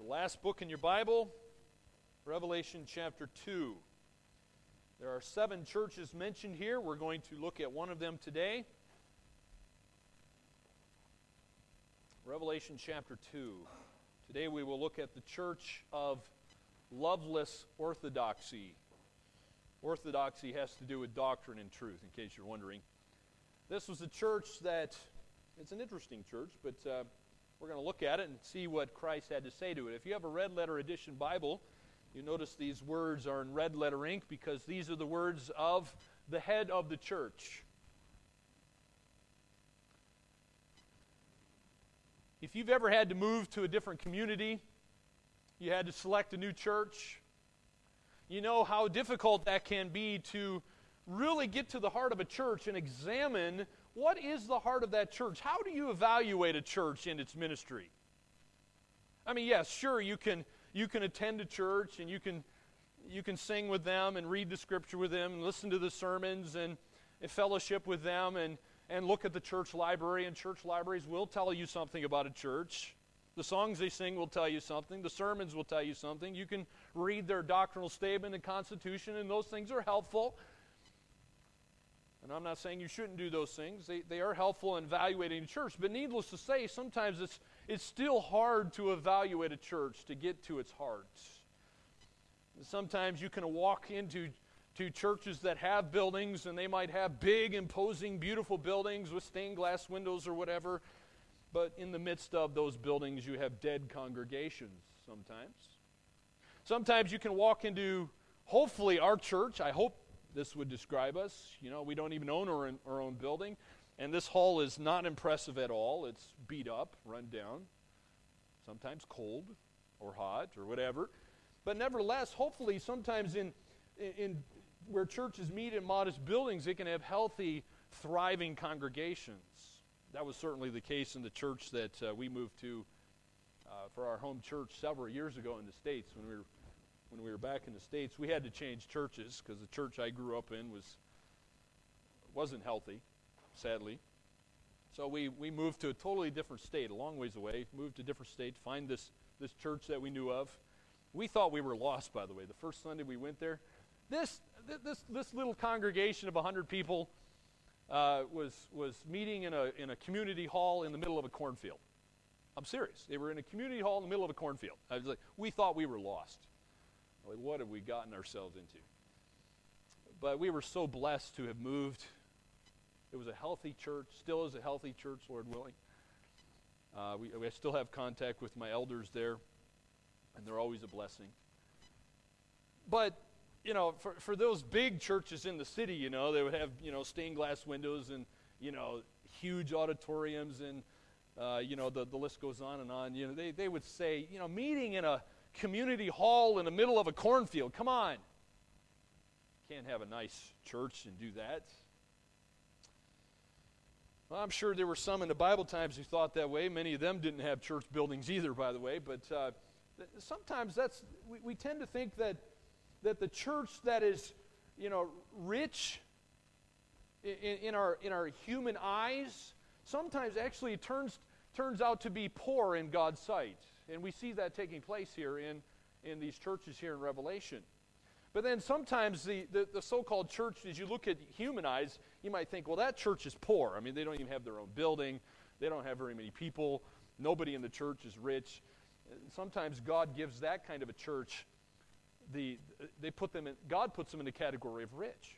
the last book in your Bible, Revelation chapter 2. There are seven churches mentioned here. We're going to look at one of them today. Revelation chapter 2. Today we will look at the church of loveless orthodoxy. Orthodoxy has to do with doctrine and truth, in case you're wondering. This was a church that, it's an interesting church, but uh, we're going to look at it and see what Christ had to say to it. If you have a red letter edition Bible, you notice these words are in red letter ink because these are the words of the head of the church. If you've ever had to move to a different community, you had to select a new church, you know how difficult that can be to really get to the heart of a church and examine what is the heart of that church? How do you evaluate a church and its ministry? I mean, yes, sure, you can, you can attend a church and you can, you can sing with them and read the scripture with them and listen to the sermons and, and fellowship with them and, and look at the church library. And church libraries will tell you something about a church. The songs they sing will tell you something. The sermons will tell you something. You can read their doctrinal statement and constitution, and those things are helpful. And I'm not saying you shouldn't do those things. They, they are helpful in evaluating a church. But needless to say, sometimes it's, it's still hard to evaluate a church to get to its heart. Sometimes you can walk into to churches that have buildings and they might have big, imposing, beautiful buildings with stained glass windows or whatever. But in the midst of those buildings, you have dead congregations sometimes. Sometimes you can walk into, hopefully, our church. I hope this would describe us. You know, we don't even own our, our own building. And this hall is not impressive at all. It's beat up, run down, sometimes cold or hot or whatever. But nevertheless, hopefully, sometimes in, in where churches meet in modest buildings, they can have healthy, thriving congregations. That was certainly the case in the church that uh, we moved to uh, for our home church several years ago in the States when we were when we were back in the states, we had to change churches because the church I grew up in was wasn't healthy, sadly. So we, we moved to a totally different state, a long ways away, moved to a different state find this, this church that we knew of. We thought we were lost, by the way. The first Sunday we went there, this, this, this little congregation of 100 people uh, was, was meeting in a, in a community hall in the middle of a cornfield. I'm serious. They were in a community hall in the middle of a cornfield. I was like, we thought we were lost. Like, what have we gotten ourselves into? But we were so blessed to have moved. It was a healthy church, still is a healthy church, Lord willing. Uh, we, we still have contact with my elders there, and they're always a blessing. But, you know, for, for those big churches in the city, you know, they would have, you know, stained glass windows and, you know, huge auditoriums and, uh, you know, the, the list goes on and on. You know, they, they would say, you know, meeting in a community hall in the middle of a cornfield. Come on. Can't have a nice church and do that. Well, I'm sure there were some in the Bible times who thought that way. Many of them didn't have church buildings either, by the way. But uh, sometimes that's we, we tend to think that that the church that is, you know, rich in, in our in our human eyes sometimes actually turns turns out to be poor in God's sight. And we see that taking place here in, in these churches here in Revelation. But then sometimes the, the, the so called church, as you look at human eyes, you might think, well, that church is poor. I mean, they don't even have their own building, they don't have very many people, nobody in the church is rich. Sometimes God gives that kind of a church the they put them in God puts them in the category of rich.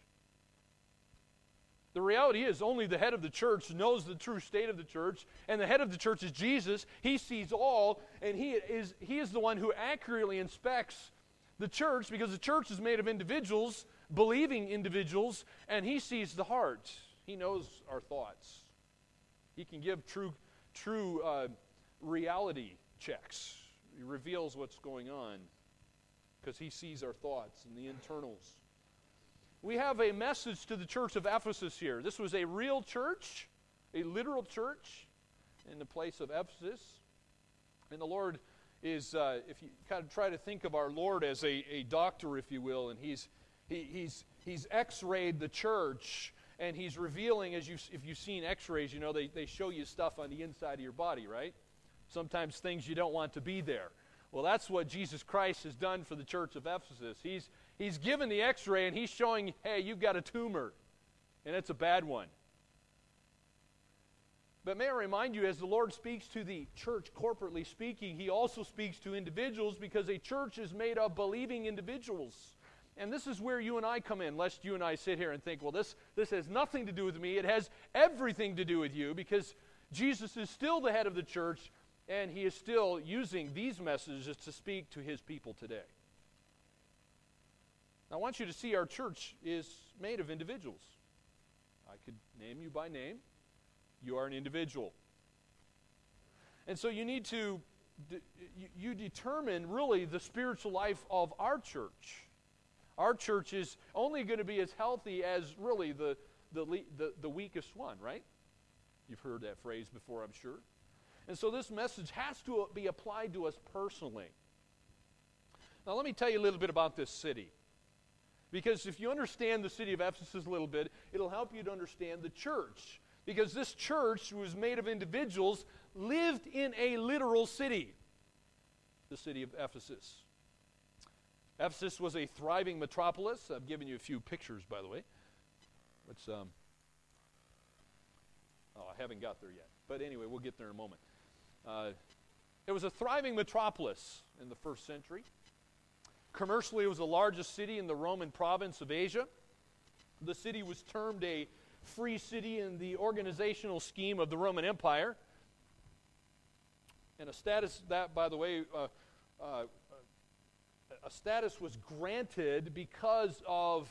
The reality is, only the head of the church knows the true state of the church, and the head of the church is Jesus. He sees all, and he is, he is the one who accurately inspects the church because the church is made of individuals, believing individuals, and he sees the heart. He knows our thoughts. He can give true, true uh, reality checks. He reveals what's going on because he sees our thoughts and the internals we have a message to the church of Ephesus here. This was a real church, a literal church in the place of Ephesus. And the Lord is, uh, if you kind of try to think of our Lord as a, a doctor, if you will, and he's, he, he's, he's x rayed the church and he's revealing, as you, if you've seen x rays, you know, they, they show you stuff on the inside of your body, right? Sometimes things you don't want to be there. Well, that's what Jesus Christ has done for the church of Ephesus. He's, he's given the x ray and he's showing, hey, you've got a tumor, and it's a bad one. But may I remind you, as the Lord speaks to the church corporately speaking, He also speaks to individuals because a church is made of believing individuals. And this is where you and I come in, lest you and I sit here and think, well, this, this has nothing to do with me. It has everything to do with you because Jesus is still the head of the church and He is still using these messages to speak to His people today. I want you to see our church is made of individuals. I could name you by name. You are an individual. And so you need to, you determine really the spiritual life of our church. Our church is only going to be as healthy as really the, the, the, the weakest one, right? You've heard that phrase before, I'm sure. And so this message has to be applied to us personally. Now, let me tell you a little bit about this city. Because if you understand the city of Ephesus a little bit, it'll help you to understand the church because this church was made of individuals lived in a literal city, the city of Ephesus. Ephesus was a thriving metropolis. I've given you a few pictures, by the way. It's, um, oh, I haven't got there yet. But anyway, we'll get there in a moment. Uh, it was a thriving metropolis in the first century. Commercially, it was the largest city in the Roman province of Asia. The city was termed a free city in the organizational scheme of the Roman Empire. And a status that, by the way, uh, uh, a status was granted because of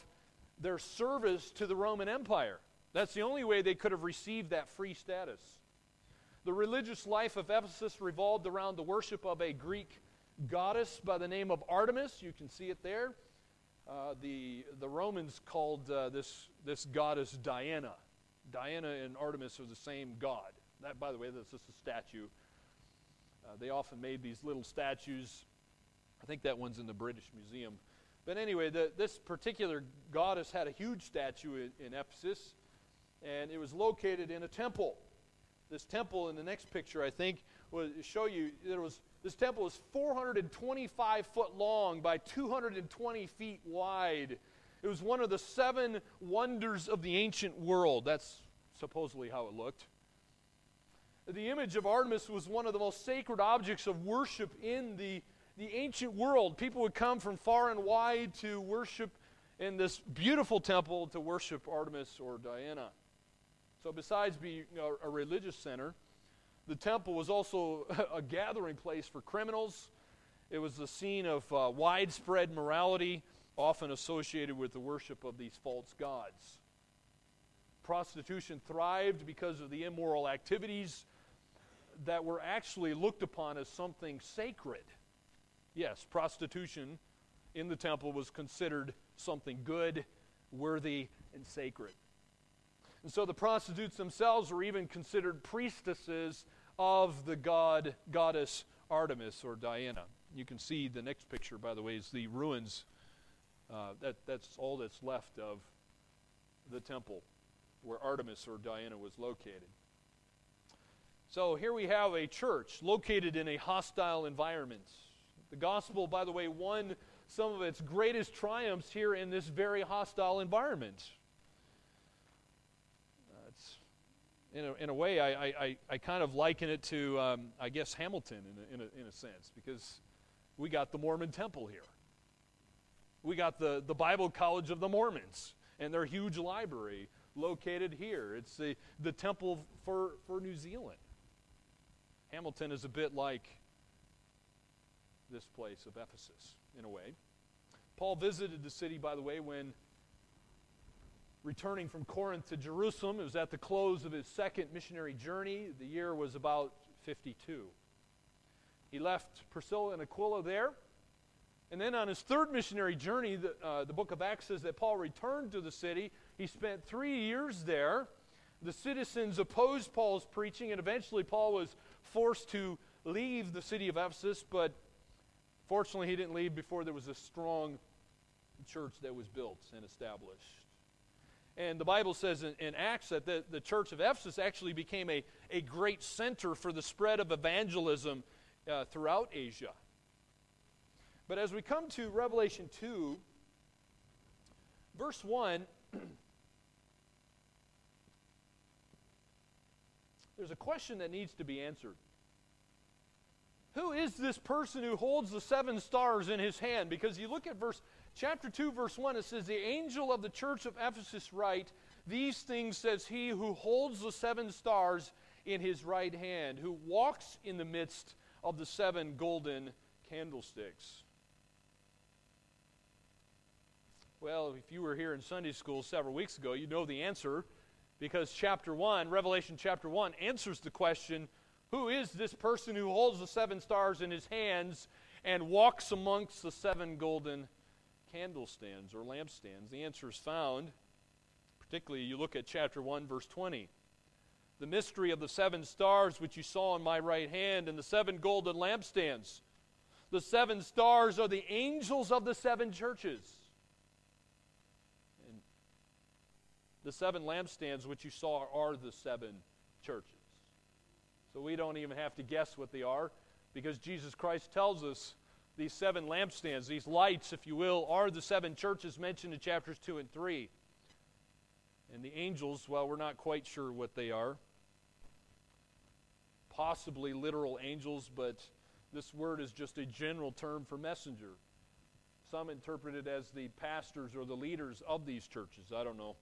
their service to the Roman Empire. That's the only way they could have received that free status. The religious life of Ephesus revolved around the worship of a Greek goddess by the name of Artemis. You can see it there. Uh, the, the Romans called uh, this, this goddess Diana. Diana and Artemis are the same god. That, by the way, that's just a statue. Uh, they often made these little statues. I think that one's in the British Museum. But anyway, the, this particular goddess had a huge statue in, in Ephesus, and it was located in a temple. This temple in the next picture, I think, will show you it was this temple is 425 foot long by 220 feet wide. It was one of the seven wonders of the ancient world. That's supposedly how it looked. The image of Artemis was one of the most sacred objects of worship in the, the ancient world. People would come from far and wide to worship in this beautiful temple to worship Artemis or Diana. So, besides being a, a religious center, the temple was also a gathering place for criminals. It was the scene of uh, widespread morality, often associated with the worship of these false gods. Prostitution thrived because of the immoral activities that were actually looked upon as something sacred. Yes, prostitution in the temple was considered something good, worthy, and sacred. And so the prostitutes themselves were even considered priestesses of the god, goddess Artemis or Diana. You can see the next picture, by the way, is the ruins. Uh, that, that's all that's left of the temple where Artemis or Diana was located. So here we have a church located in a hostile environment. The gospel, by the way, won some of its greatest triumphs here in this very hostile environment. In a, in a way, I, I, I kind of liken it to, um, I guess, Hamilton in a, in, a, in a sense, because we got the Mormon temple here. We got the, the Bible College of the Mormons and their huge library located here. It's the, the temple for, for New Zealand. Hamilton is a bit like this place of Ephesus, in a way. Paul visited the city, by the way, when returning from Corinth to Jerusalem. It was at the close of his second missionary journey. The year was about 52. He left Priscilla and Aquila there. And then on his third missionary journey, the, uh, the book of Acts says that Paul returned to the city. He spent three years there. The citizens opposed Paul's preaching, and eventually Paul was forced to leave the city of Ephesus, but fortunately he didn't leave before there was a strong church that was built and established. And the Bible says in, in Acts that the, the church of Ephesus actually became a, a great center for the spread of evangelism uh, throughout Asia. But as we come to Revelation 2, verse 1, there's a question that needs to be answered. Who is this person who holds the seven stars in his hand? Because you look at verse chapter 2 verse 1 it says the angel of the church of Ephesus write these things says he who holds the seven stars in his right hand who walks in the midst of the seven golden candlesticks. Well, if you were here in Sunday school several weeks ago, you know the answer because chapter 1, Revelation chapter 1, answers the question who is this person who holds the seven stars in his hands and walks amongst the seven golden candlestands or lampstands? The answer is found, particularly you look at chapter 1, verse 20. The mystery of the seven stars which you saw in my right hand and the seven golden lampstands. The seven stars are the angels of the seven churches. And The seven lampstands which you saw are the seven churches. So we don't even have to guess what they are because Jesus Christ tells us these seven lampstands, these lights, if you will, are the seven churches mentioned in chapters 2 and 3. And the angels, well, we're not quite sure what they are. Possibly literal angels, but this word is just a general term for messenger. Some interpret it as the pastors or the leaders of these churches. I don't know.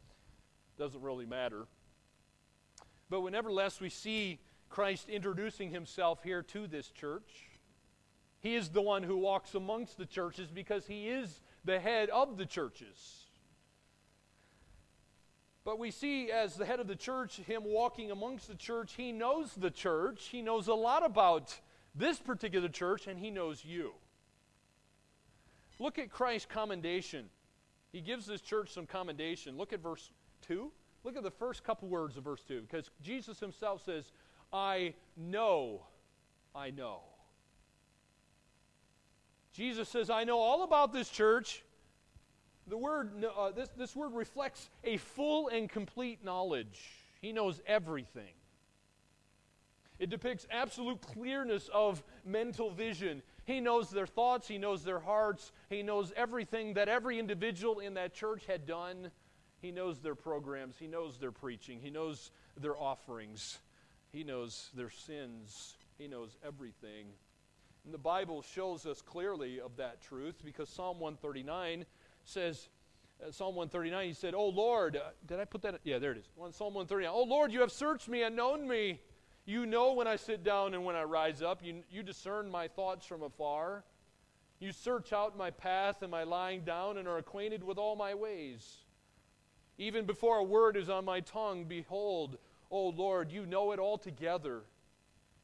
Doesn't really matter. But nevertheless, we see Christ introducing himself here to this church. He is the one who walks amongst the churches because he is the head of the churches. But we see as the head of the church, him walking amongst the church, he knows the church. He knows a lot about this particular church, and he knows you. Look at Christ's commendation. He gives this church some commendation. Look at verse 2. Look at the first couple words of verse 2 because Jesus himself says, I know, I know. Jesus says, I know all about this church. The word, uh, this, this word reflects a full and complete knowledge. He knows everything. It depicts absolute clearness of mental vision. He knows their thoughts, he knows their hearts, he knows everything that every individual in that church had done he knows their programs. He knows their preaching. He knows their offerings. He knows their sins. He knows everything. And the Bible shows us clearly of that truth because Psalm 139 says, uh, Psalm 139, he said, Oh Lord, uh, did I put that? Yeah, there it is. Psalm 139. Oh Lord, you have searched me and known me. You know when I sit down and when I rise up. You, you discern my thoughts from afar. You search out my path and my lying down and are acquainted with all my ways. Even before a word is on my tongue, behold, O Lord, you know it altogether.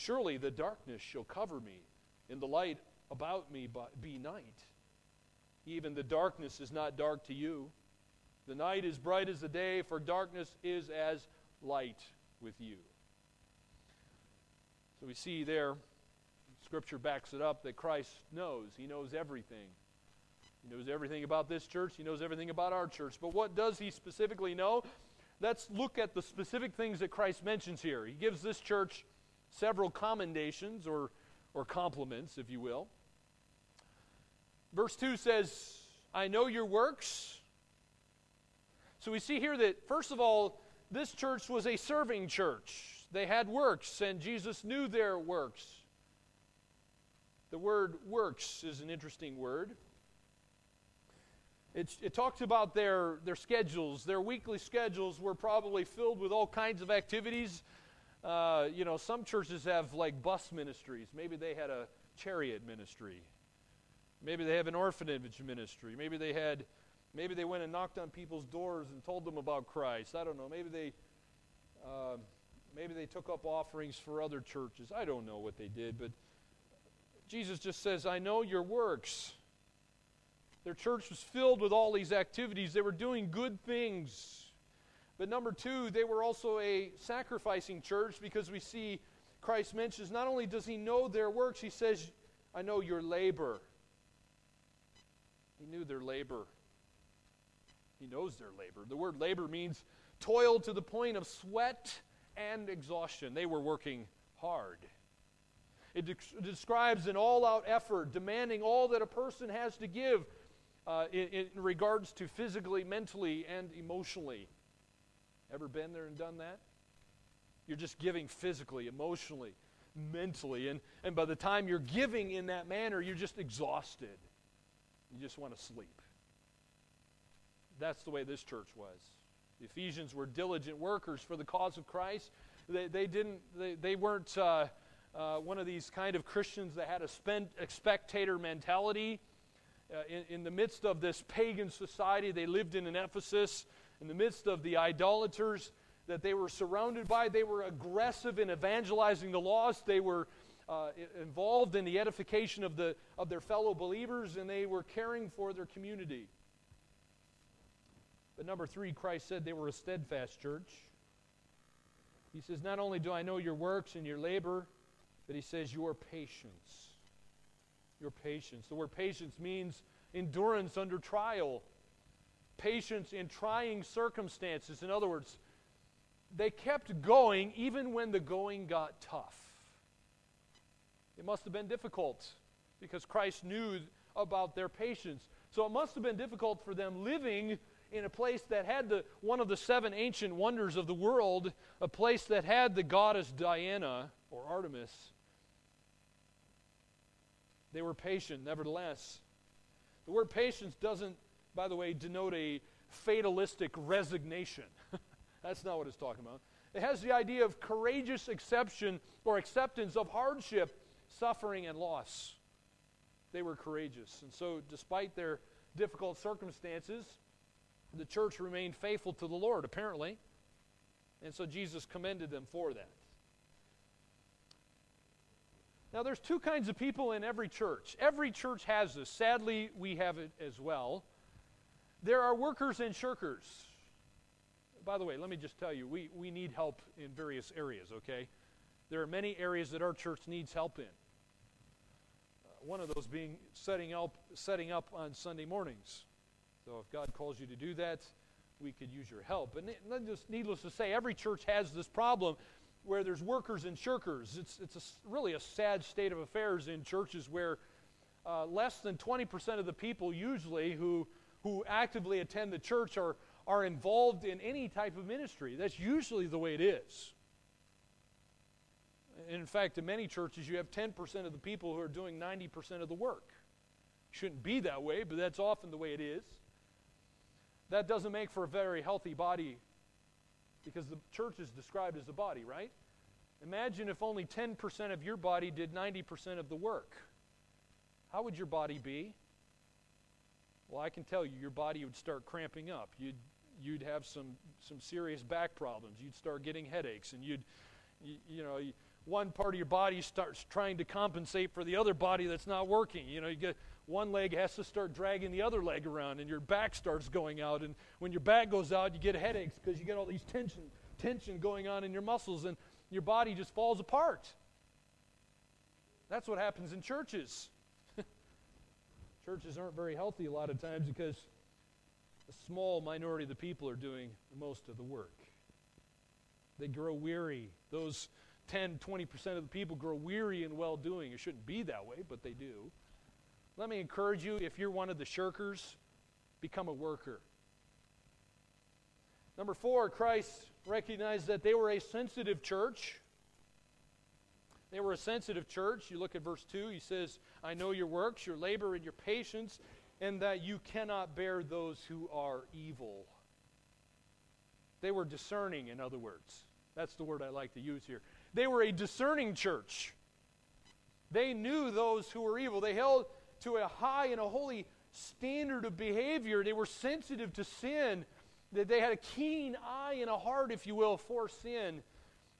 Surely the darkness shall cover me, and the light about me be night. Even the darkness is not dark to you. The night is bright as the day, for darkness is as light with you. So we see there, Scripture backs it up, that Christ knows. He knows everything. He knows everything about this church. He knows everything about our church. But what does he specifically know? Let's look at the specific things that Christ mentions here. He gives this church several commendations or, or compliments, if you will. Verse 2 says, I know your works. So we see here that, first of all, this church was a serving church. They had works, and Jesus knew their works. The word works is an interesting word. It, it talks about their, their schedules. Their weekly schedules were probably filled with all kinds of activities. Uh, you know, some churches have like bus ministries. Maybe they had a chariot ministry. Maybe they have an orphanage ministry. Maybe they had, maybe they went and knocked on people's doors and told them about Christ. I don't know. Maybe they, uh, maybe they took up offerings for other churches. I don't know what they did, but Jesus just says, "I know your works." Their church was filled with all these activities. They were doing good things. But number two, they were also a sacrificing church because we see Christ mentions not only does he know their works, he says, I know your labor. He knew their labor. He knows their labor. The word labor means toil to the point of sweat and exhaustion. They were working hard. It de- describes an all out effort, demanding all that a person has to give uh, in, in regards to physically, mentally, and emotionally. Ever been there and done that? You're just giving physically, emotionally, mentally, and, and by the time you're giving in that manner, you're just exhausted. You just want to sleep. That's the way this church was. The Ephesians were diligent workers for the cause of Christ. They, they, didn't, they, they weren't uh, uh, one of these kind of Christians that had a, spend, a spectator mentality. Uh, in, in the midst of this pagan society they lived in in Ephesus, in the midst of the idolaters that they were surrounded by, they were aggressive in evangelizing the lost. They were uh, involved in the edification of, the, of their fellow believers, and they were caring for their community. But number three, Christ said they were a steadfast church. He says, Not only do I know your works and your labor, but he says, Your patience your patience. The word patience means endurance under trial, patience in trying circumstances. In other words, they kept going even when the going got tough. It must have been difficult because Christ knew about their patience. So it must have been difficult for them living in a place that had the, one of the seven ancient wonders of the world, a place that had the goddess Diana or Artemis they were patient, nevertheless. The word patience doesn't, by the way, denote a fatalistic resignation. That's not what it's talking about. It has the idea of courageous exception or acceptance of hardship, suffering, and loss. They were courageous. And so, despite their difficult circumstances, the church remained faithful to the Lord, apparently. And so, Jesus commended them for that. Now, there's two kinds of people in every church. Every church has this. Sadly, we have it as well. There are workers and shirkers. By the way, let me just tell you, we, we need help in various areas, okay? There are many areas that our church needs help in. Uh, one of those being setting up, setting up on Sunday mornings. So if God calls you to do that, we could use your help. And needless to say, every church has this problem where there's workers and shirkers. It's, it's a, really a sad state of affairs in churches where uh, less than 20% of the people usually who, who actively attend the church are, are involved in any type of ministry. That's usually the way it is. In fact, in many churches, you have 10% of the people who are doing 90% of the work. Shouldn't be that way, but that's often the way it is. That doesn't make for a very healthy body because the church is described as a body, right? Imagine if only 10% of your body did 90% of the work. How would your body be? Well, I can tell you, your body would start cramping up. You'd, you'd have some, some serious back problems. You'd start getting headaches, and you'd, you, you know, one part of your body starts trying to compensate for the other body that's not working. You know, you get one leg has to start dragging the other leg around, and your back starts going out. And when your back goes out, you get headaches because you get all these tension, tension going on in your muscles, and your body just falls apart. That's what happens in churches. Churches aren't very healthy a lot of times because a small minority of the people are doing most of the work. They grow weary. Those 10, 20% of the people grow weary in well doing. It shouldn't be that way, but they do. Let me encourage you if you're one of the shirkers, become a worker. Number four, Christ recognized that they were a sensitive church. They were a sensitive church. You look at verse 2, he says, I know your works, your labor, and your patience, and that you cannot bear those who are evil. They were discerning, in other words. That's the word I like to use here. They were a discerning church. They knew those who were evil. They held to a high and a holy standard of behavior. They were sensitive to sin. That they had a keen eye and a heart, if you will, for sin.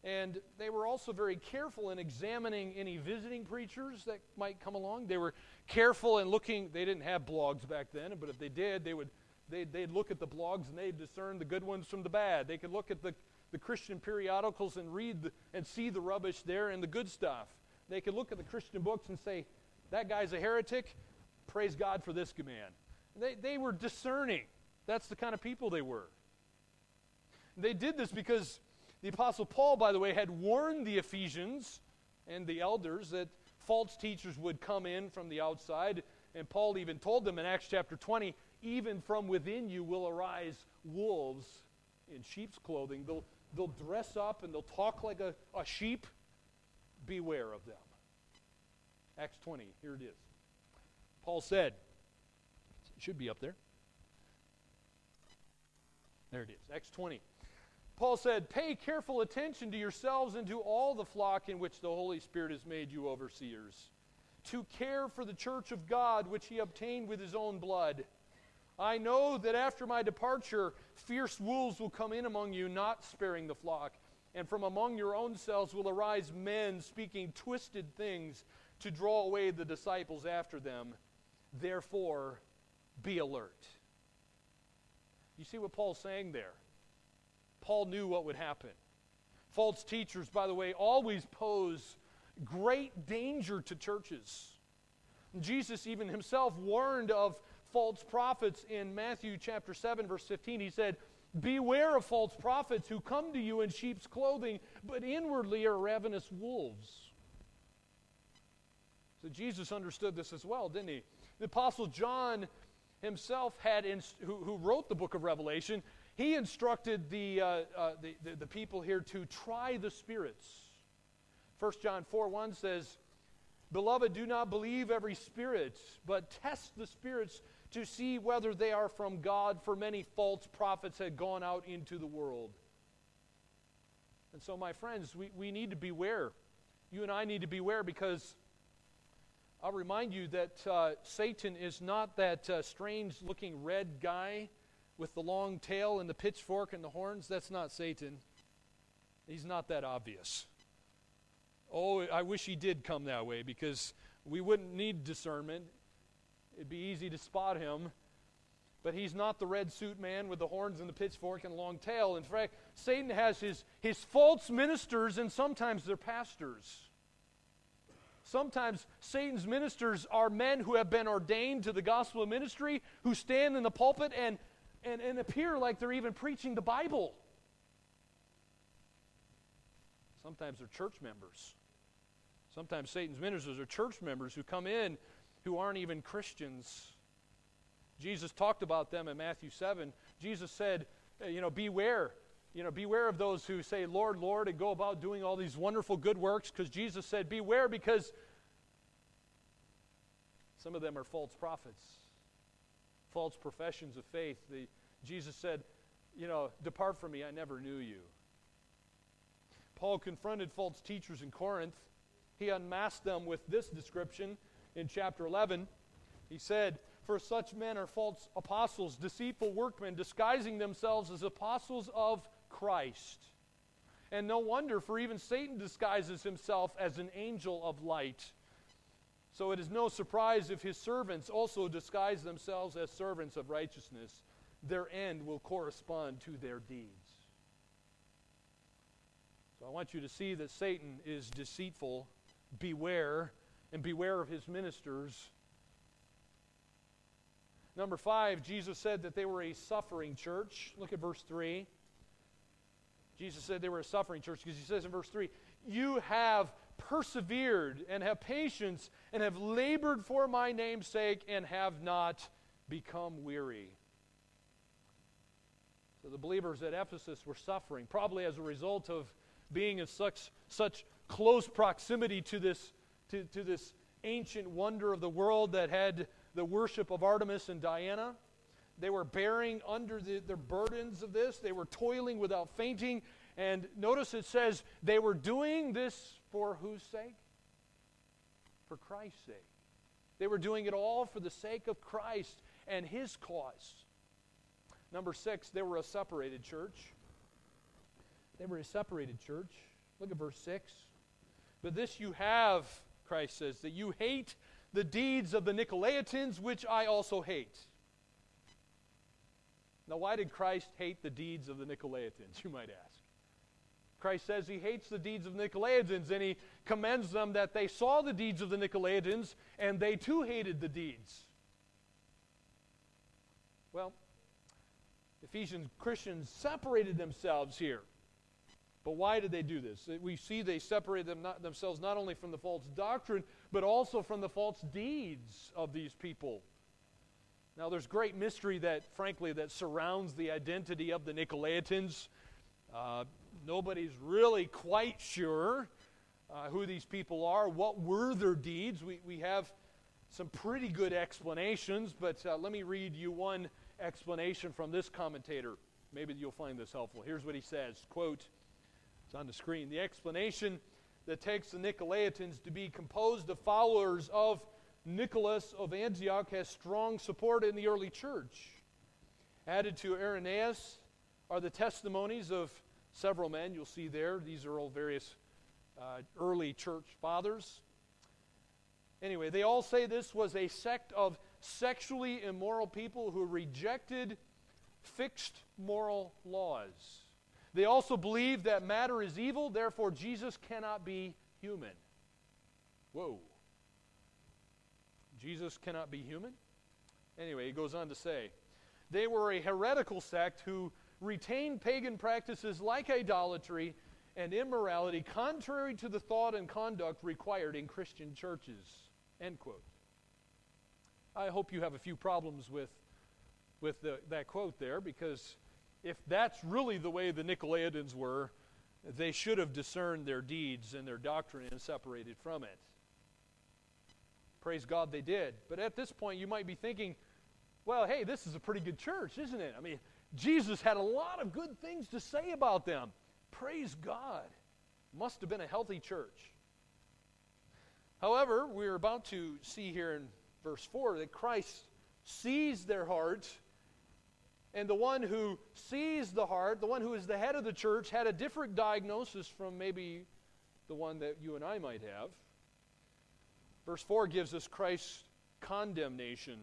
And they were also very careful in examining any visiting preachers that might come along. They were careful in looking, they didn't have blogs back then, but if they did, they would, they'd, they'd look at the blogs and they'd discern the good ones from the bad. They could look at the, the Christian periodicals and read the, and see the rubbish there and the good stuff. They could look at the Christian books and say, that guy's a heretic. Praise God for this man. They, they were discerning. That's the kind of people they were. They did this because the Apostle Paul, by the way, had warned the Ephesians and the elders that false teachers would come in from the outside. And Paul even told them in Acts chapter 20 even from within you will arise wolves in sheep's clothing. They'll, they'll dress up and they'll talk like a, a sheep. Beware of them. Acts 20, here it is. Paul said, it should be up there. There it is, Acts 20. Paul said, Pay careful attention to yourselves and to all the flock in which the Holy Spirit has made you overseers, to care for the church of God which he obtained with his own blood. I know that after my departure, fierce wolves will come in among you, not sparing the flock. And from among your own selves will arise men speaking twisted things to draw away the disciples after them. Therefore, be alert. You see what Paul's saying there? Paul knew what would happen. False teachers, by the way, always pose great danger to churches. Jesus, even himself, warned of false prophets in Matthew chapter 7, verse 15. He said, Beware of false prophets who come to you in sheep's clothing, but inwardly are ravenous wolves. So Jesus understood this as well, didn't he? The Apostle John himself had, who, who wrote the book of Revelation, he instructed the, uh, uh, the, the, the, people here to try the spirits. 1 John 4 1 says, Beloved, do not believe every spirit, but test the spirits to see whether they are from God, for many false prophets had gone out into the world. And so, my friends, we, we need to beware. You and I need to beware because I'll remind you that uh, Satan is not that uh, strange looking red guy with the long tail and the pitchfork and the horns, that's not Satan. He's not that obvious. Oh, I wish he did come that way because we wouldn't need discernment. It'd be easy to spot him. But he's not the red suit man with the horns and the pitchfork and long tail. In fact, Satan has his, his false ministers and sometimes they're pastors. Sometimes Satan's ministers are men who have been ordained to the gospel ministry, who stand in the pulpit and and, and appear like they're even preaching the Bible. Sometimes they're church members. Sometimes Satan's ministers are church members who come in who aren't even Christians. Jesus talked about them in Matthew 7. Jesus said, eh, you know, beware. You know, beware of those who say, Lord, Lord, and go about doing all these wonderful good works, because Jesus said, beware because some of them are false prophets false professions of faith. The, Jesus said, You know, depart from me, I never knew you. Paul confronted false teachers in Corinth. He unmasked them with this description in chapter 11. He said, For such men are false apostles, deceitful workmen, disguising themselves as apostles of Christ. And no wonder, for even Satan disguises himself as an angel of light. So it is no surprise if his servants also disguise themselves as servants of righteousness. Their end will correspond to their deeds. So I want you to see that Satan is deceitful. Beware, and beware of his ministers. Number five, Jesus said that they were a suffering church. Look at verse 3. Jesus said they were a suffering church because he says in verse 3, You have persevered and have patience and have labored for my name's sake and have not become weary. So the believers at Ephesus were suffering, probably as a result of being in such, such close proximity to this, to, to this ancient wonder of the world that had the worship of Artemis and Diana. They were bearing under the, their burdens of this. They were toiling without fainting. And notice it says they were doing this for whose sake? For Christ's sake. They were doing it all for the sake of Christ and his cause. Number six, they were a separated church. They were a separated church. Look at verse 6. But this you have, Christ says, that you hate the deeds of the Nicolaitans, which I also hate. Now, why did Christ hate the deeds of the Nicolaitans, you might ask? Christ says he hates the deeds of Nicolaitans, and he commends them that they saw the deeds of the Nicolaitans, and they too hated the deeds. Well, Ephesian Christians separated themselves here. But why did they do this? We see they separated them not, themselves not only from the false doctrine, but also from the false deeds of these people. Now, there's great mystery that, frankly, that surrounds the identity of the Nicolaitans. Uh, nobody's really quite sure uh, who these people are, what were their deeds. We, we have some pretty good explanations, but uh, let me read you one explanation from this commentator. Maybe you'll find this helpful. Here's what he says quote, it's on the screen. The explanation that takes the Nicolaitans to be composed of followers of Nicholas of Antioch has strong support in the early church. Added to Irenaeus are the testimonies of several men you'll see there. These are all various uh, early church fathers. Anyway, they all say this was a sect of sexually immoral people who rejected fixed moral laws. They also believe that matter is evil, therefore, Jesus cannot be human. Whoa. Jesus cannot be human? Anyway, he goes on to say they were a heretical sect who retained pagan practices like idolatry and immorality contrary to the thought and conduct required in Christian churches. End quote. I hope you have a few problems with, with the, that quote there because if that's really the way the Nicolaitans were, they should have discerned their deeds and their doctrine and separated from it. Praise God they did. But at this point, you might be thinking, well, hey, this is a pretty good church, isn't it? I mean, Jesus had a lot of good things to say about them. Praise God. Must have been a healthy church. However, we're about to see here in verse 4 that Christ sees their hearts and the one who sees the heart, the one who is the head of the church, had a different diagnosis from maybe the one that you and I might have. Verse 4 gives us Christ's condemnation.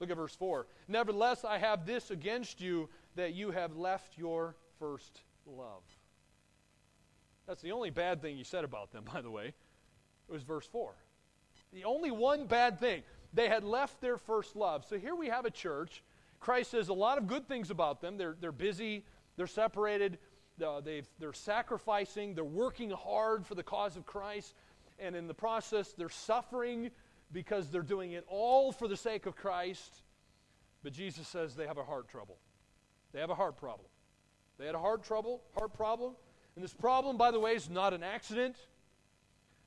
Look at verse 4. Nevertheless, I have this against you that you have left your first love. That's the only bad thing you said about them, by the way. It was verse 4. The only one bad thing. They had left their first love. So here we have a church Christ says a lot of good things about them. They're, they're busy, they're separated, uh, they are sacrificing, they're working hard for the cause of Christ, and in the process, they're suffering because they're doing it all for the sake of Christ. But Jesus says they have a heart trouble. They have a heart problem. They had a heart trouble, heart problem. And this problem, by the way, is not an accident.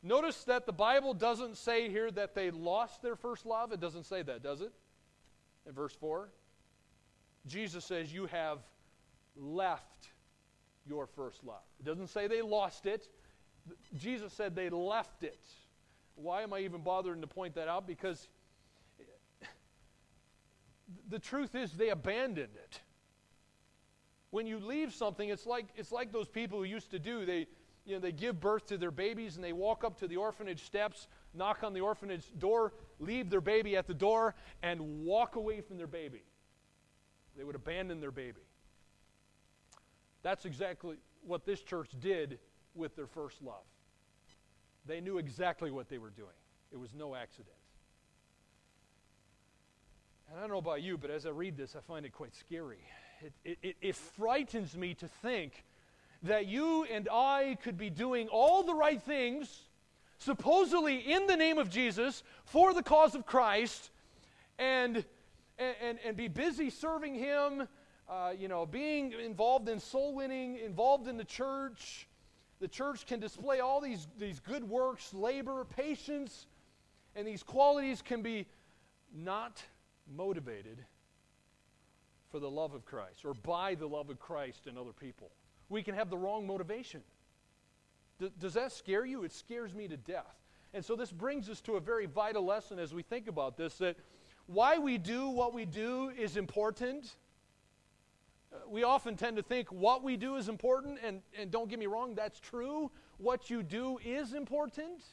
Notice that the Bible doesn't say here that they lost their first love. It doesn't say that, does it? In verse 4. Jesus says, You have left your first love. It doesn't say they lost it. Jesus said they left it. Why am I even bothering to point that out? Because the truth is they abandoned it. When you leave something, it's like, it's like those people who used to do. They, you know, they give birth to their babies and they walk up to the orphanage steps, knock on the orphanage door, leave their baby at the door, and walk away from their baby. They would abandon their baby. That's exactly what this church did with their first love. They knew exactly what they were doing, it was no accident. And I don't know about you, but as I read this, I find it quite scary. It, it, it, frightens me to think that you and I could be doing all the right things, supposedly in the name of Jesus, for the cause of Christ, and and, and, and be busy serving Him, uh, you know, being involved in soul winning, involved in the church. The church can display all these, these good works, labor, patience, and these qualities can be not motivated for the love of Christ or by the love of Christ in other people. We can have the wrong motivation. D- does that scare you? It scares me to death. And so this brings us to a very vital lesson as we think about this that why we do what we do is important. We often tend to think what we do is important, and, and don't get me wrong, that's true. what you do is important,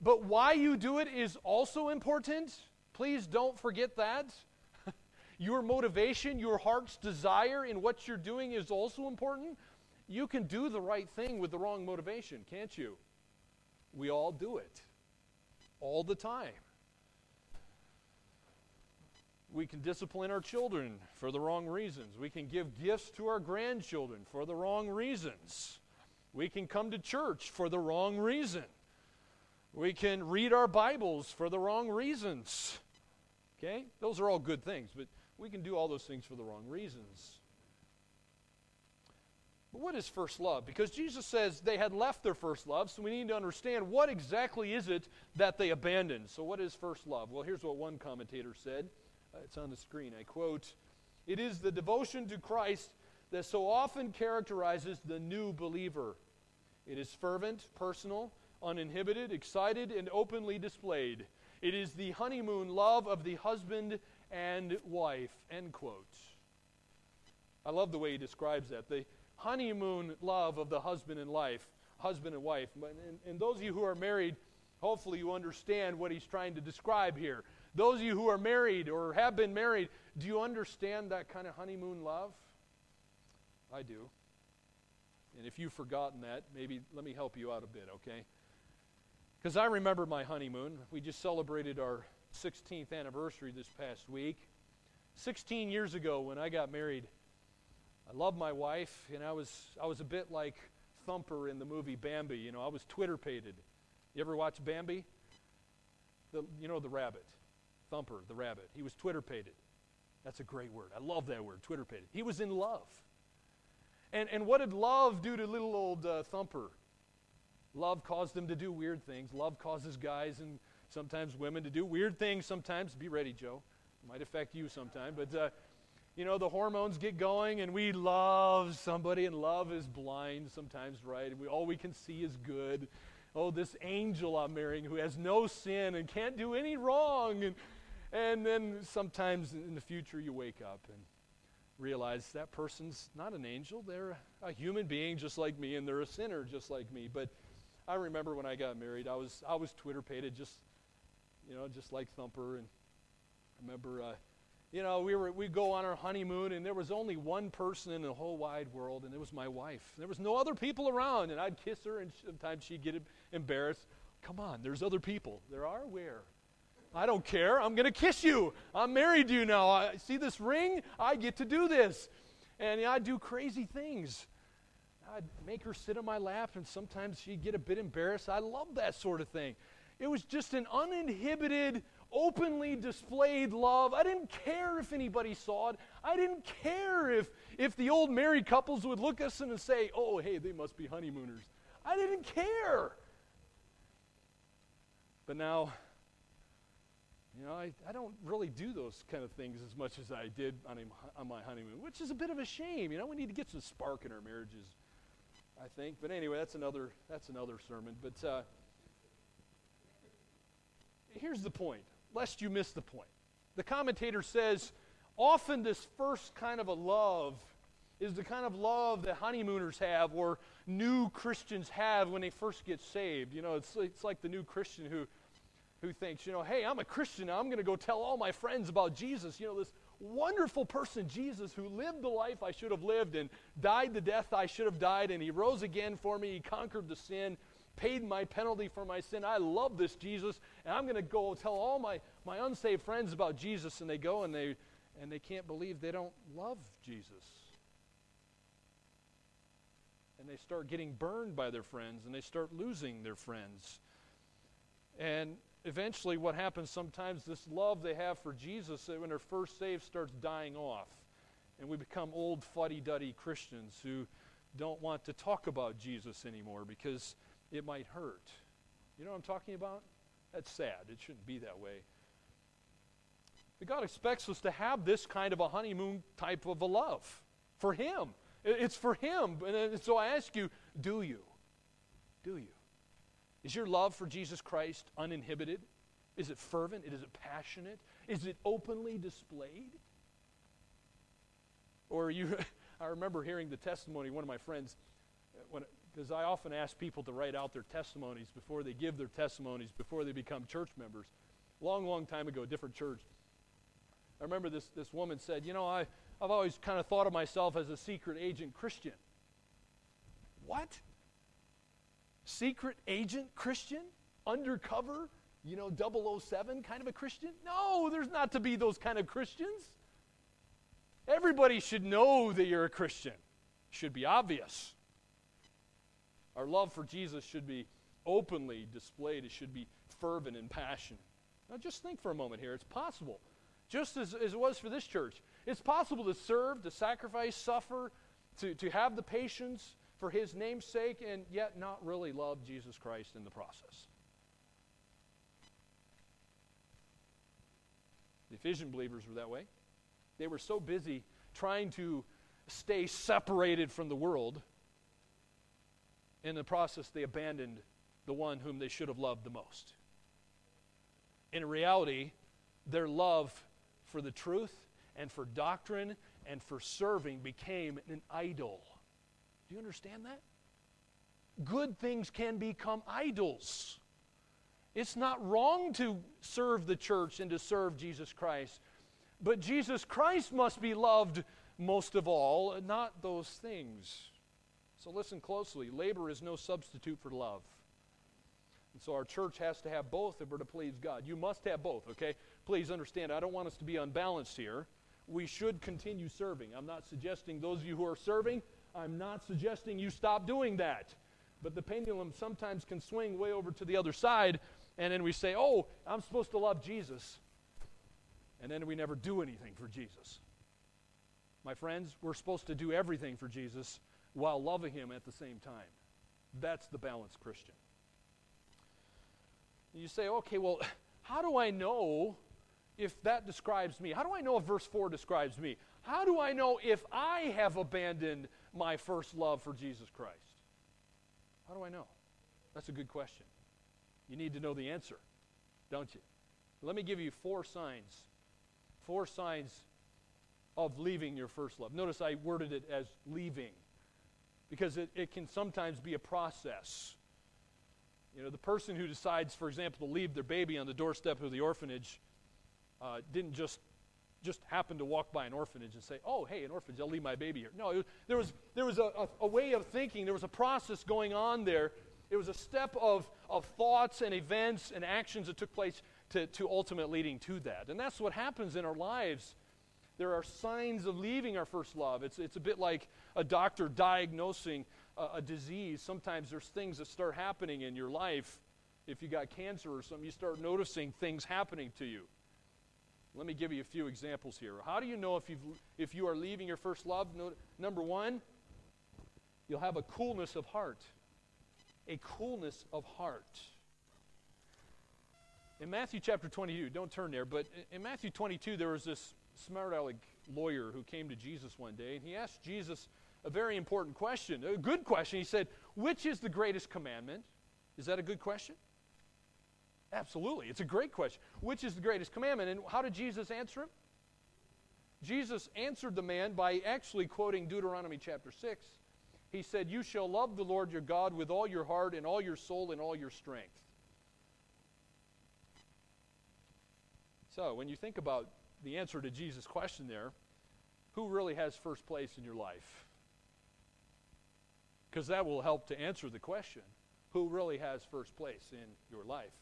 but why you do it is also important. Please don't forget that. your motivation, your heart's desire in what you're doing is also important. You can do the right thing with the wrong motivation, can't you? We all do it all the time. We can discipline our children for the wrong reasons. We can give gifts to our grandchildren for the wrong reasons. We can come to church for the wrong reason. We can read our Bibles for the wrong reasons. Okay? Those are all good things, but we can do all those things for the wrong reasons. But what is first love? Because Jesus says they had left their first love, so we need to understand what exactly is it that they abandoned. So, what is first love? Well, here's what one commentator said. Uh, it's on the screen. I quote It is the devotion to Christ that so often characterizes the new believer. It is fervent, personal, uninhibited, excited, and openly displayed. It is the honeymoon love of the husband and wife. End quote. I love the way he describes that. The honeymoon love of the husband and life, husband and wife. And, and those of you who are married, hopefully you understand what he's trying to describe here. Those of you who are married or have been married, do you understand that kind of honeymoon love? I do. And if you've forgotten that, maybe let me help you out a bit, okay? Because I remember my honeymoon. We just celebrated our 16th anniversary this past week. 16 years ago, when I got married, I loved my wife, and I was, I was a bit like Thumper in the movie Bambi. You know, I was twitterpated. You ever watch Bambi? The, you know, the rabbit. Thumper, the rabbit. He was twitterpated. That's a great word. I love that word, twitterpated. He was in love. And, and what did love do to little old uh, Thumper? Love caused him to do weird things. Love causes guys and sometimes women to do weird things sometimes. Be ready, Joe. It might affect you sometime. But, uh, you know, the hormones get going and we love somebody, and love is blind sometimes, right? We, all we can see is good. Oh, this angel I'm marrying who has no sin and can't do any wrong. And, and then sometimes in the future you wake up and realize that person's not an angel. They're a human being just like me, and they're a sinner just like me. But I remember when I got married, I was I was twitterpated just you know just like Thumper, and I remember. Uh, you know, we were we go on our honeymoon, and there was only one person in the whole wide world, and it was my wife. There was no other people around, and I'd kiss her, and sometimes she'd get embarrassed. Come on, there's other people. There are where? I don't care. I'm going to kiss you. I'm married to you now. I see this ring. I get to do this. And I do crazy things. I'd make her sit on my lap, and sometimes she'd get a bit embarrassed. I love that sort of thing. It was just an uninhibited, openly displayed love. I didn't care if anybody saw it. I didn't care if, if the old married couples would look at us and say, oh, hey, they must be honeymooners. I didn't care. But now, you know, I, I don't really do those kind of things as much as I did on, on my honeymoon, which is a bit of a shame. You know, we need to get some spark in our marriages, I think. But anyway, that's another, that's another sermon. But uh, here's the point, lest you miss the point. The commentator says often this first kind of a love is the kind of love that honeymooners have or new Christians have when they first get saved. You know, it's, it's like the new Christian who who thinks, you know, hey, I'm a Christian. I'm going to go tell all my friends about Jesus. You know, this wonderful person, Jesus, who lived the life I should have lived and died the death I should have died, and he rose again for me. He conquered the sin, paid my penalty for my sin. I love this Jesus, and I'm going to go tell all my, my unsaved friends about Jesus. And they go and they, and they can't believe they don't love Jesus. And they start getting burned by their friends, and they start losing their friends. And eventually what happens sometimes this love they have for jesus when they're first saved starts dying off. And we become old fuddy-duddy christians who don't want to talk about jesus anymore because it might hurt. You know what i'm talking about? That's sad. It shouldn't be that way. But god expects us to have this kind of a honeymoon type of a love for him. It's for him. And so i ask you do you? Do you is your love for Jesus Christ uninhibited? Is it fervent? Is it passionate? Is it openly displayed? Or you, I remember hearing the testimony, one of my friends, because I often ask people to write out their testimonies before they give their testimonies, before they become church members. Long, long time ago, a different church. I remember this, this woman said, You know, I, I've always kind of thought of myself as a secret agent Christian. What? Secret agent Christian? Undercover? You know, 007 kind of a Christian? No, there's not to be those kind of Christians. Everybody should know that you're a Christian. Should be obvious. Our love for Jesus should be openly displayed. It should be fervent and passionate. Now, just think for a moment here. It's possible, just as, as it was for this church, it's possible to serve, to sacrifice, suffer, to, to have the patience for his name's sake, and yet not really love Jesus Christ in the process. The Ephesian believers were that way. They were so busy trying to stay separated from the world in the process, they abandoned the one whom they should have loved the most. In reality, their love for the truth and for doctrine and for serving became an idol. Do you understand that? Good things can become idols. It's not wrong to serve the church and to serve Jesus Christ, but Jesus Christ must be loved most of all, not those things. So listen closely. Labor is no substitute for love. And so our church has to have both if we're to please God. You must have both, okay? Please understand, I don't want us to be unbalanced here. We should continue serving. I'm not suggesting those of you who are serving, I'm not suggesting you stop doing that. But the pendulum sometimes can swing way over to the other side, and then we say, oh, I'm supposed to love Jesus. And then we never do anything for Jesus. My friends, we're supposed to do everything for Jesus while loving Him at the same time. That's the balanced Christian. You say, okay, well, how do I know if that describes me? How do I know if verse 4 describes me? How do I know if I have abandoned my first love for Jesus Christ? How do I know? That's a good question. You need to know the answer, don't you? Let me give you four signs. Four signs of leaving your first love. Notice I worded it as leaving because it, it can sometimes be a process. You know, the person who decides, for example, to leave their baby on the doorstep of the orphanage uh, didn't just just happen to walk by an orphanage and say, "Oh, hey, an orphanage, I'll leave my baby here." No, there was there was a, a, a, way of thinking. There was a process going on there. It was a step of of thoughts and events and actions that took place to to ultimate leading to that. And that's what happens in our lives there are signs of leaving our first love. It's, it's a bit like a doctor diagnosing a, a disease. Sometimes there's things that start happening in your life. If you got cancer or something, you start noticing things happening to you. Let me give you a few examples here. How do you know if, you've, if you are leaving your first love? No, number one, you'll have a coolness of heart. A coolness of heart. In Matthew chapter 22, don't turn there, but in Matthew 22, there was this smart aleck lawyer who came to Jesus one day, and he asked Jesus a very important question, a good question. He said, Which is the greatest commandment? Is that a good question? Absolutely. It's a great question. Which is the greatest commandment? And how did Jesus answer him? Jesus answered the man by actually quoting Deuteronomy chapter 6. He said, You shall love the Lord your God with all your heart and all your soul and all your strength. So, when you think about the answer to Jesus' question there who really has first place in your life? Because that will help to answer the question who really has first place in your life?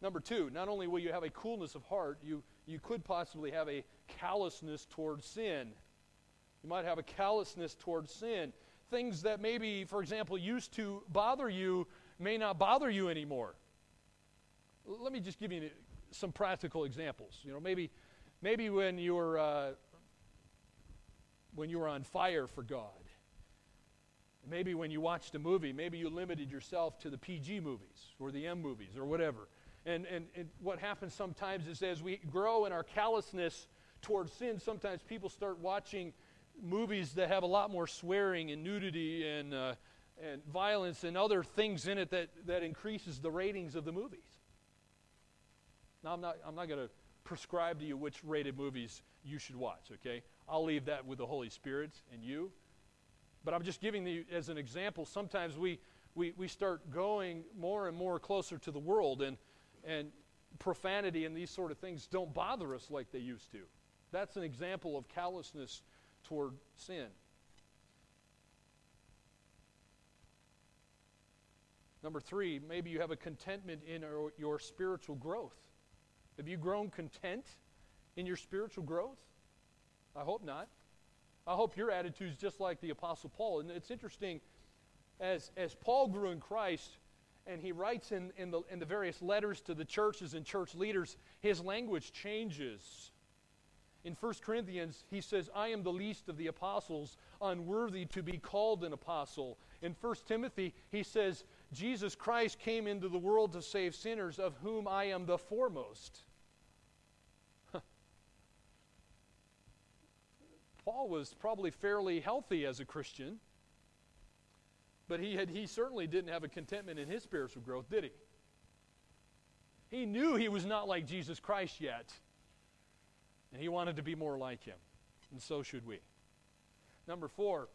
Number two, not only will you have a coolness of heart, you, you could possibly have a callousness towards sin. You might have a callousness towards sin. Things that maybe, for example, used to bother you may not bother you anymore. Let me just give you some practical examples. You know, maybe Maybe when you were uh, when you were on fire for God. Maybe when you watched a movie, maybe you limited yourself to the PG movies or the M movies or whatever. And, and, and what happens sometimes is as we grow in our callousness towards sin, sometimes people start watching movies that have a lot more swearing and nudity and, uh, and violence and other things in it that, that increases the ratings of the movies. Now, I'm not, I'm not going to prescribe to you which rated movies you should watch, okay? I'll leave that with the Holy Spirit and you. But I'm just giving you as an example. Sometimes we, we, we start going more and more closer to the world, and, and profanity and these sort of things don't bother us like they used to. That's an example of callousness toward sin. Number three, maybe you have a contentment in your spiritual growth. Have you grown content in your spiritual growth? I hope not. I hope your attitude is just like the Apostle Paul. And it's interesting, as, as Paul grew in Christ, and he writes in, in, the, in the various letters to the churches and church leaders, his language changes. In 1 Corinthians, he says, I am the least of the apostles, unworthy to be called an apostle. In 1 Timothy, he says, Jesus Christ came into the world to save sinners, of whom I am the foremost. Paul was probably fairly healthy as a Christian, but he, had, he certainly didn't have a contentment in his spiritual growth, did he? He knew he was not like Jesus Christ yet, and he wanted to be more like him, and so should we. Number four,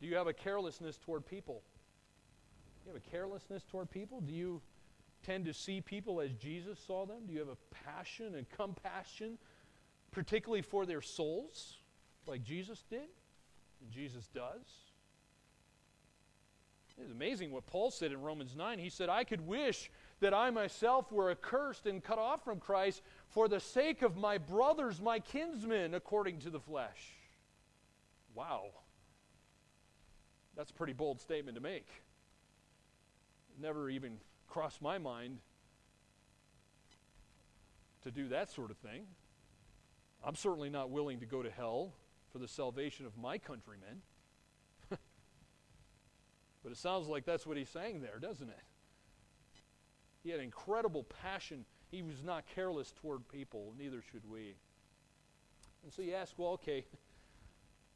do you have a carelessness toward people? Do you have a carelessness toward people? Do you tend to see people as Jesus saw them? Do you have a passion and compassion, particularly for their souls? like Jesus did and Jesus does. It's amazing what Paul said in Romans 9. He said, I could wish that I myself were accursed and cut off from Christ for the sake of my brothers, my kinsmen, according to the flesh. Wow. That's a pretty bold statement to make. It never even crossed my mind to do that sort of thing. I'm certainly not willing to go to hell for the salvation of my countrymen. But it sounds like that's what he's saying there, doesn't it? He had incredible passion. He was not careless toward people, neither should we. And so you ask, well, okay,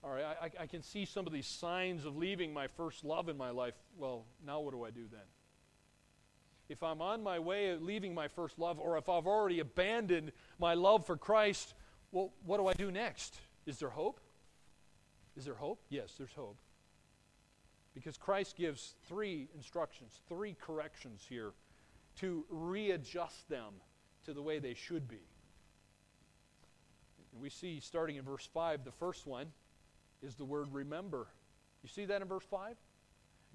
all right, I, I can see some of these signs of leaving my first love in my life. Well, now what do I do then? If I'm on my way of leaving my first love, or if I've already abandoned my love for Christ, well, what do I do next? Is there hope? Is there hope? Yes, there's hope. Because Christ gives three instructions, three corrections here to readjust them to the way they should be. We see starting in verse 5, the first one is the word remember. You see that in verse 5?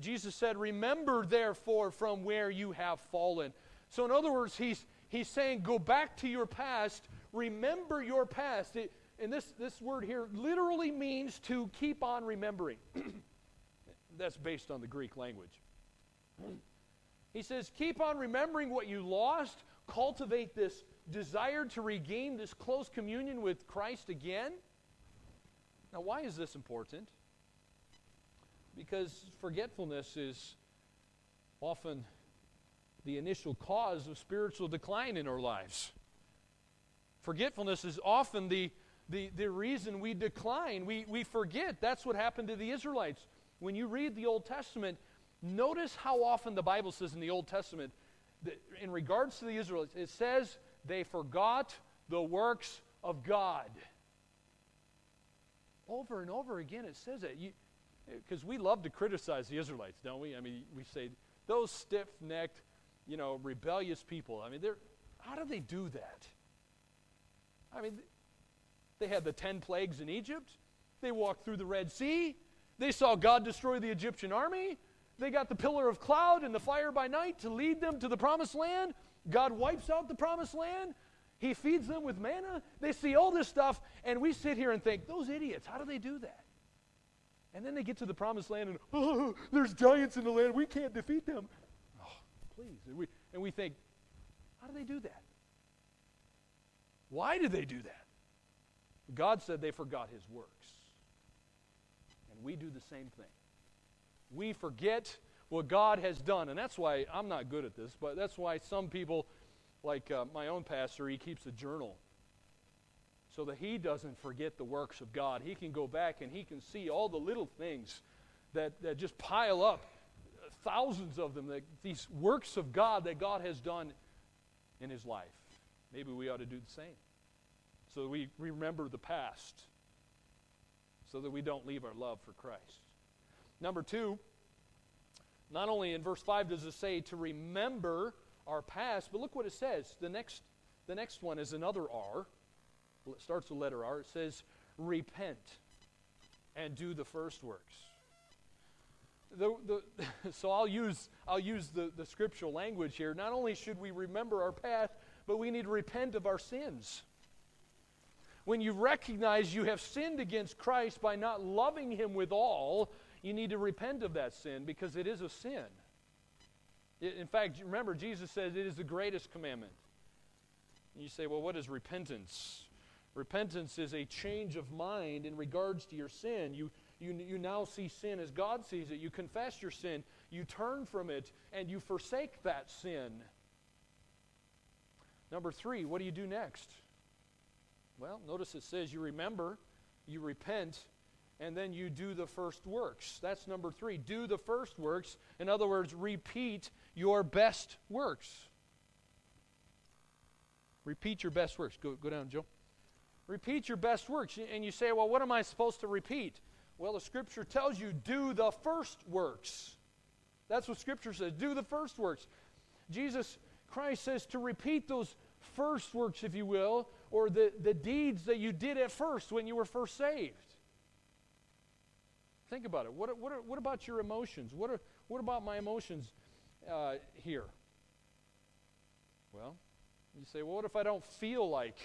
Jesus said, Remember therefore from where you have fallen. So, in other words, he's, he's saying, Go back to your past, remember your past. It, and this, this word here literally means to keep on remembering. That's based on the Greek language. He says, keep on remembering what you lost, cultivate this desire to regain this close communion with Christ again. Now, why is this important? Because forgetfulness is often the initial cause of spiritual decline in our lives. Forgetfulness is often the the, the reason we decline. We, we forget. That's what happened to the Israelites. When you read the Old Testament, notice how often the Bible says in the Old Testament, in regards to the Israelites, it says they forgot the works of God. Over and over again, it says it. Because we love to criticize the Israelites, don't we? I mean, we say, those stiff necked, you know, rebellious people. I mean, they're, how do they do that? I mean, they had the 10 plagues in Egypt. They walked through the Red Sea. They saw God destroy the Egyptian army. They got the pillar of cloud and the fire by night to lead them to the promised land. God wipes out the promised land. He feeds them with manna. They see all this stuff, and we sit here and think, those idiots, how do they do that? And then they get to the promised land, and oh, there's giants in the land. We can't defeat them. Oh, please. And we, and we think, how do they do that? Why do they do that? God said they forgot his works. We do the same thing. We forget what God has done. And that's why I'm not good at this, but that's why some people, like uh, my own pastor, he keeps a journal so that he doesn't forget the works of God. He can go back and he can see all the little things that, that just pile up, thousands of them, that, these works of God that God has done in his life. Maybe we ought to do the same so we remember the past, so that we don't leave our love for Christ. Number two, not only in verse 5 does it say to remember our past, but look what it says. The next, the next one is another R. It starts with letter R. It says, repent and do the first works. The, the, so I'll use, I'll use the, the scriptural language here. Not only should we remember our past, but we need to repent of our sins. When you recognize you have sinned against Christ by not loving Him with all, you need to repent of that sin because it is a sin. In fact, remember, Jesus says it is the greatest commandment. And you say, well, what is repentance? Repentance is a change of mind in regards to your sin. You, you, you now see sin as God sees it. You confess your sin, you turn from it, and you forsake that sin. Number three, what do you do next? Well, notice it says you remember, you repent, and then you do the first works. That's number three. Do the first works. In other words, repeat your best works. Repeat your best works. Go, go down, Joe. Repeat your best works. And you say, well, what am I supposed to repeat? Well, the scripture tells you, do the first works. That's what scripture says. Do the first works. Jesus Christ says to repeat those first works, if you will, or the, the deeds that you did at first when you were first saved. Think about it. What, what, what about your emotions? What, are, what about my emotions uh, here? Well, you say, well, what if I don't feel like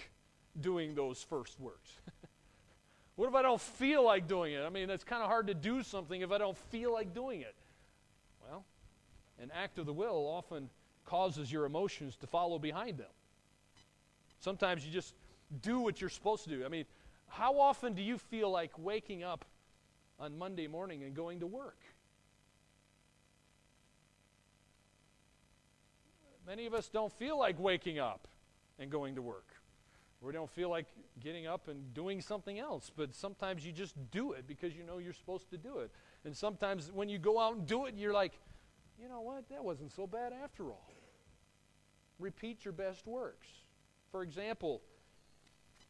doing those first works? what if I don't feel like doing it? I mean, it's kind of hard to do something if I don't feel like doing it. Well, an act of the will often causes your emotions to follow behind them. Sometimes you just do what you're supposed to do. I mean, how often do you feel like waking up on Monday morning and going to work. Many of us don't feel like waking up and going to work. We don't feel like getting up and doing something else, but sometimes you just do it because you know you're supposed to do it. And sometimes when you go out and do it, you're like, you know what, that wasn't so bad after all. Repeat your best works. For example,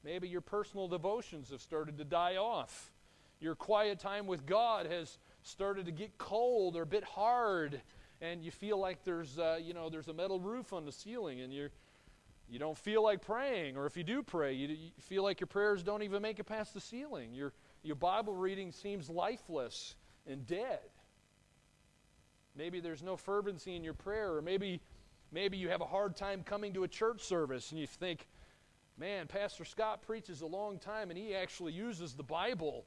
maybe your personal devotions have started to die off your quiet time with God has started to get cold or a bit hard, and you feel like there's, uh, you know, there's a metal roof on the ceiling, and you're, you don't feel like praying, or if you do pray, you, you feel like your prayers don't even make it past the ceiling. Your, your Bible reading seems lifeless and dead. Maybe there's no fervency in your prayer, or maybe, maybe you have a hard time coming to a church service, and you think, man, Pastor Scott preaches a long time, and he actually uses the Bible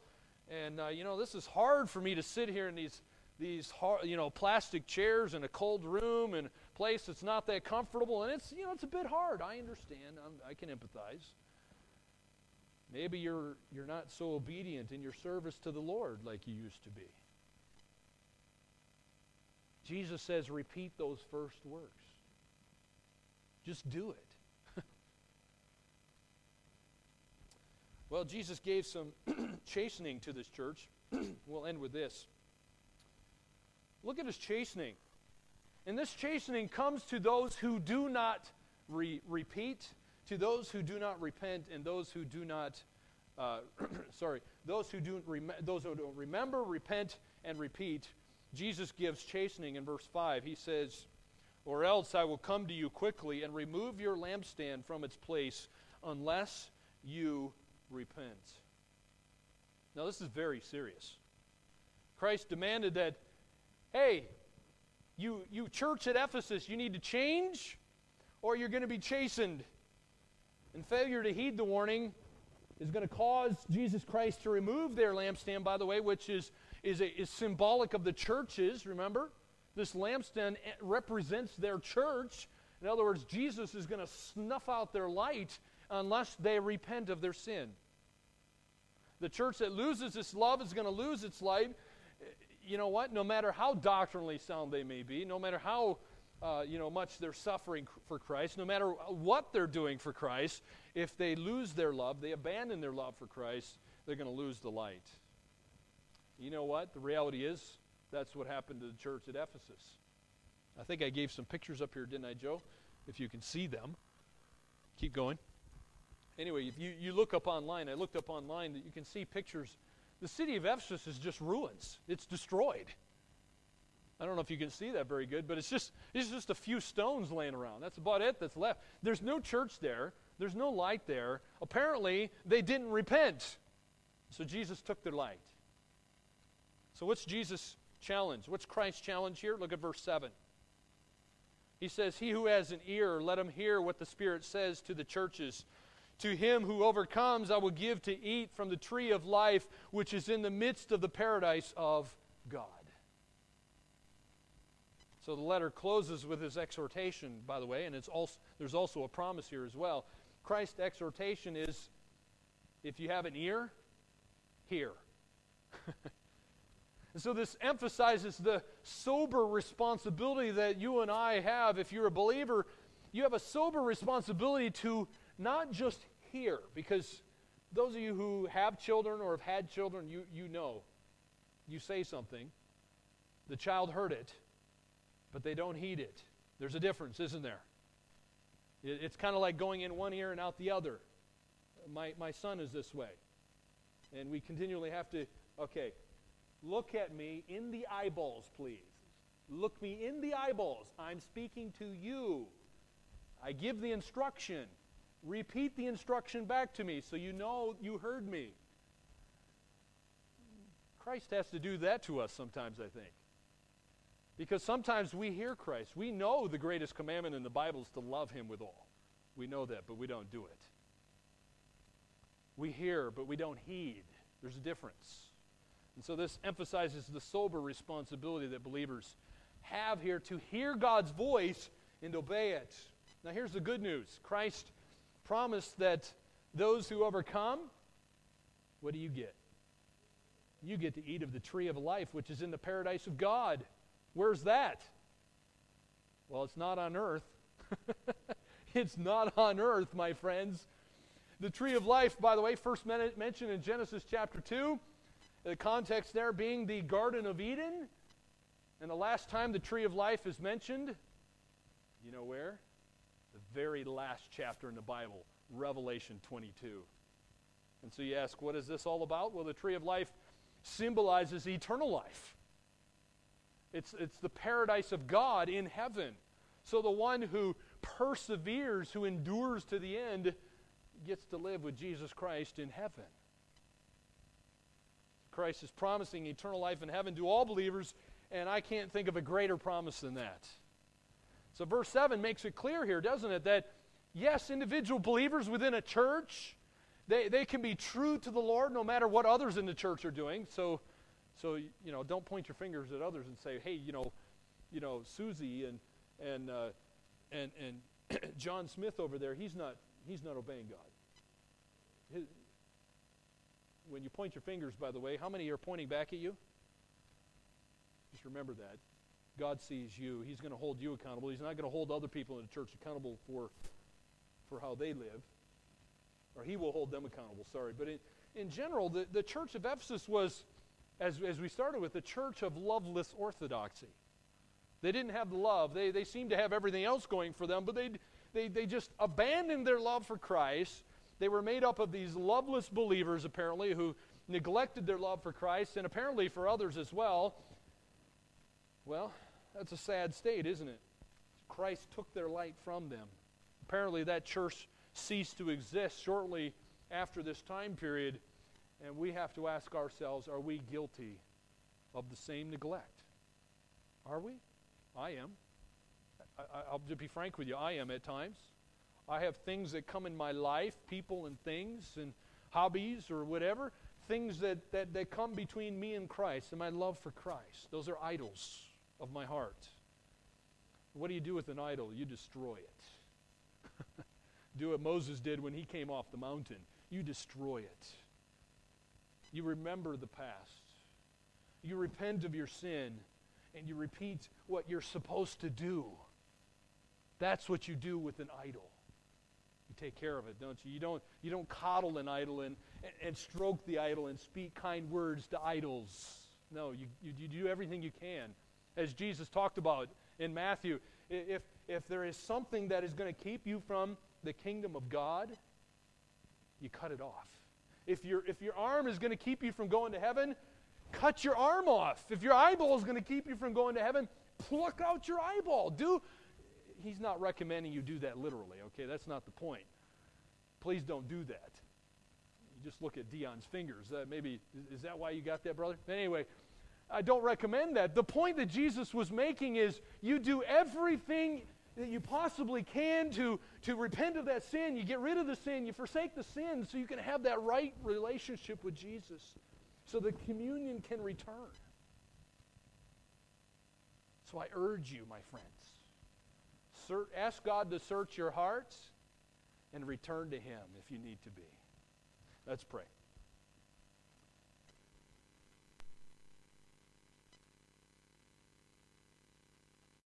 and, uh, you know, this is hard for me to sit here in these, these hard, you know, plastic chairs in a cold room and place that's not that comfortable. And it's, you know, it's a bit hard. I understand. I'm, I can empathize. Maybe you're, you're not so obedient in your service to the Lord like you used to be. Jesus says, repeat those first works. Just do it. Well, Jesus gave some chastening to this church. we'll end with this. Look at his chastening. And this chastening comes to those who do not re- repeat, to those who do not repent, and those who do not, uh, sorry, those who, do rem- those who don't remember, repent, and repeat. Jesus gives chastening in verse 5. He says, Or else I will come to you quickly and remove your lampstand from its place unless you repent. Now, this is very serious. Christ demanded that, hey, you, you church at Ephesus, you need to change or you're going to be chastened. And failure to heed the warning is going to cause Jesus Christ to remove their lampstand, by the way, which is, is, a, is symbolic of the churches, remember? This lampstand eh, represents their church. In other words, Jesus is going to snuff out their light unless they repent of their sin. The church that loses its love is going to lose its light. You know what? No matter how doctrinally sound they may be, no matter how uh, you know much they're suffering for Christ, no matter what they're doing for Christ, if they lose their love, they abandon their love for Christ, they're going to lose the light. You know what? The reality is that's what happened to the church at Ephesus. I think I gave some pictures up here, didn't I, Joe? If you can see them. Keep going anyway, if you, you look up online, I looked up online that you can see pictures The city of Ephesus is just ruins, it's destroyed. I don't know if you can see that very good, but it's just, it's just a few stones laying around. That's about it that's left. There's no church there, there's no light there. Apparently, they didn't repent. So Jesus took their light. So, what's Jesus' challenge? What's Christ's challenge here? Look at verse 7. He says, He who has an ear, let him hear what the Spirit says to the churches. To him who overcomes, I will give to eat from the tree of life, which is in the midst of the paradise of God. So the letter closes with his exhortation, by the way, and it's also, there's also a promise here as well. Christ's exhortation is if you have an ear, hear. and so this emphasizes the sober responsibility that you and I have. If you're a believer, you have a sober responsibility to not just hear, because those of you who have children or have had children, you, you know. You say something, the child heard it, but they don't heed it. There's a difference, isn't there? It, it's kind of like going in one ear and out the other. My, my son is this way. And we continually have to, okay, look at me in the eyeballs, please. Look me in the eyeballs. I'm speaking to you. I give the instruction. Repeat the instruction back to me so you know you heard me. Christ has to do that to us sometimes, I think. Because sometimes we hear Christ. We know the greatest commandment in the Bible is to love Him with all. We know that, but we don't do it. We hear, but we don't heed. There's a difference. And so this emphasizes the sober responsibility that believers have here to hear God's voice and obey it. Now, here's the good news Christ promised that those who overcome, what do you get? You get to eat of the tree of life, which is in the paradise of God. Where's that? Well, it's not on earth. it's not on earth, my friends. The tree of life, by the way, first mentioned in Genesis chapter 2. The context there being the Garden of Eden. And the last time the tree of life is mentioned, you know where? The very last chapter in the Bible, Revelation 22. And so you ask, what is this all about? Well, the tree of life symbolizes eternal life. It's, it's the paradise of God in heaven. So the one who perseveres, who endures to the end, gets to live with Jesus Christ in heaven. Christ is promising eternal life in heaven to all believers, and I can't think of a greater promise than that. So, verse 7 makes it clear here, doesn't it, that yes, individual believers within a church, they, they can be true to the Lord no matter what others in the church are doing. So, so you know, don't point your fingers at others and say, "Hey, you know, you know, Susie and and uh, and and John Smith over there, he's not he's not obeying God." His, when you point your fingers, by the way, how many are pointing back at you? Just remember that. God sees you. He's going to hold you accountable. He's not going to hold other people in the church accountable for, for how they live. Or he will hold them accountable, sorry. But in, in general, the, the church of Ephesus was as, as we started with, the church of loveless orthodoxy. They didn't have the love. They, they seemed to have everything else going for them, but they, they, they just abandoned their love for Christ. They were made up of these loveless believers, apparently, who neglected their love for Christ and apparently for others as well. Well, that's a sad state, isn't it? Christ took their light from them. Apparently, that church ceased to exist shortly after this time period. And we have to ask ourselves are we guilty of the same neglect? Are we? I am. I, will just be frank with you. I am at times. I have things that come in my life, people and things and hobbies or whatever, things that, that, that come between me and Christ and my love for Christ. Those are idols of my heart. What do you do with an idol? You destroy it. do what Moses did when he came off the mountain. You destroy it. You remember the past. You repent of your sin and you repeat what you're supposed to do. That's what you do with an idol. You take care of it, don't you? You don't, you don't coddle an idol and, and, and stroke the idol and speak kind words to idols. No, you, you, you do everything you can. As Jesus talked about in Matthew, if, if there is something that is going to keep you from the kingdom of God, you cut it off. If, your if your arm is going to keep you from going to heaven, cut your arm off. If your eyeball is going to keep you from going to heaven, pluck out your eyeball. Do He's not recommending you do that literally, okay? That's not the point. Please don't do that. You just look at Dion's fingers. Uh, maybe, is that why you got that, brother? Anyway, I don't recommend that. The point that Jesus was making is you do everything that you possibly can to, to repent of that sin. You get rid of the sin. You forsake the sin so you can have that right relationship with Jesus so the communion can return. So I urge you, my friends, ask God to search your hearts and return to Him if you need to be. Let's pray.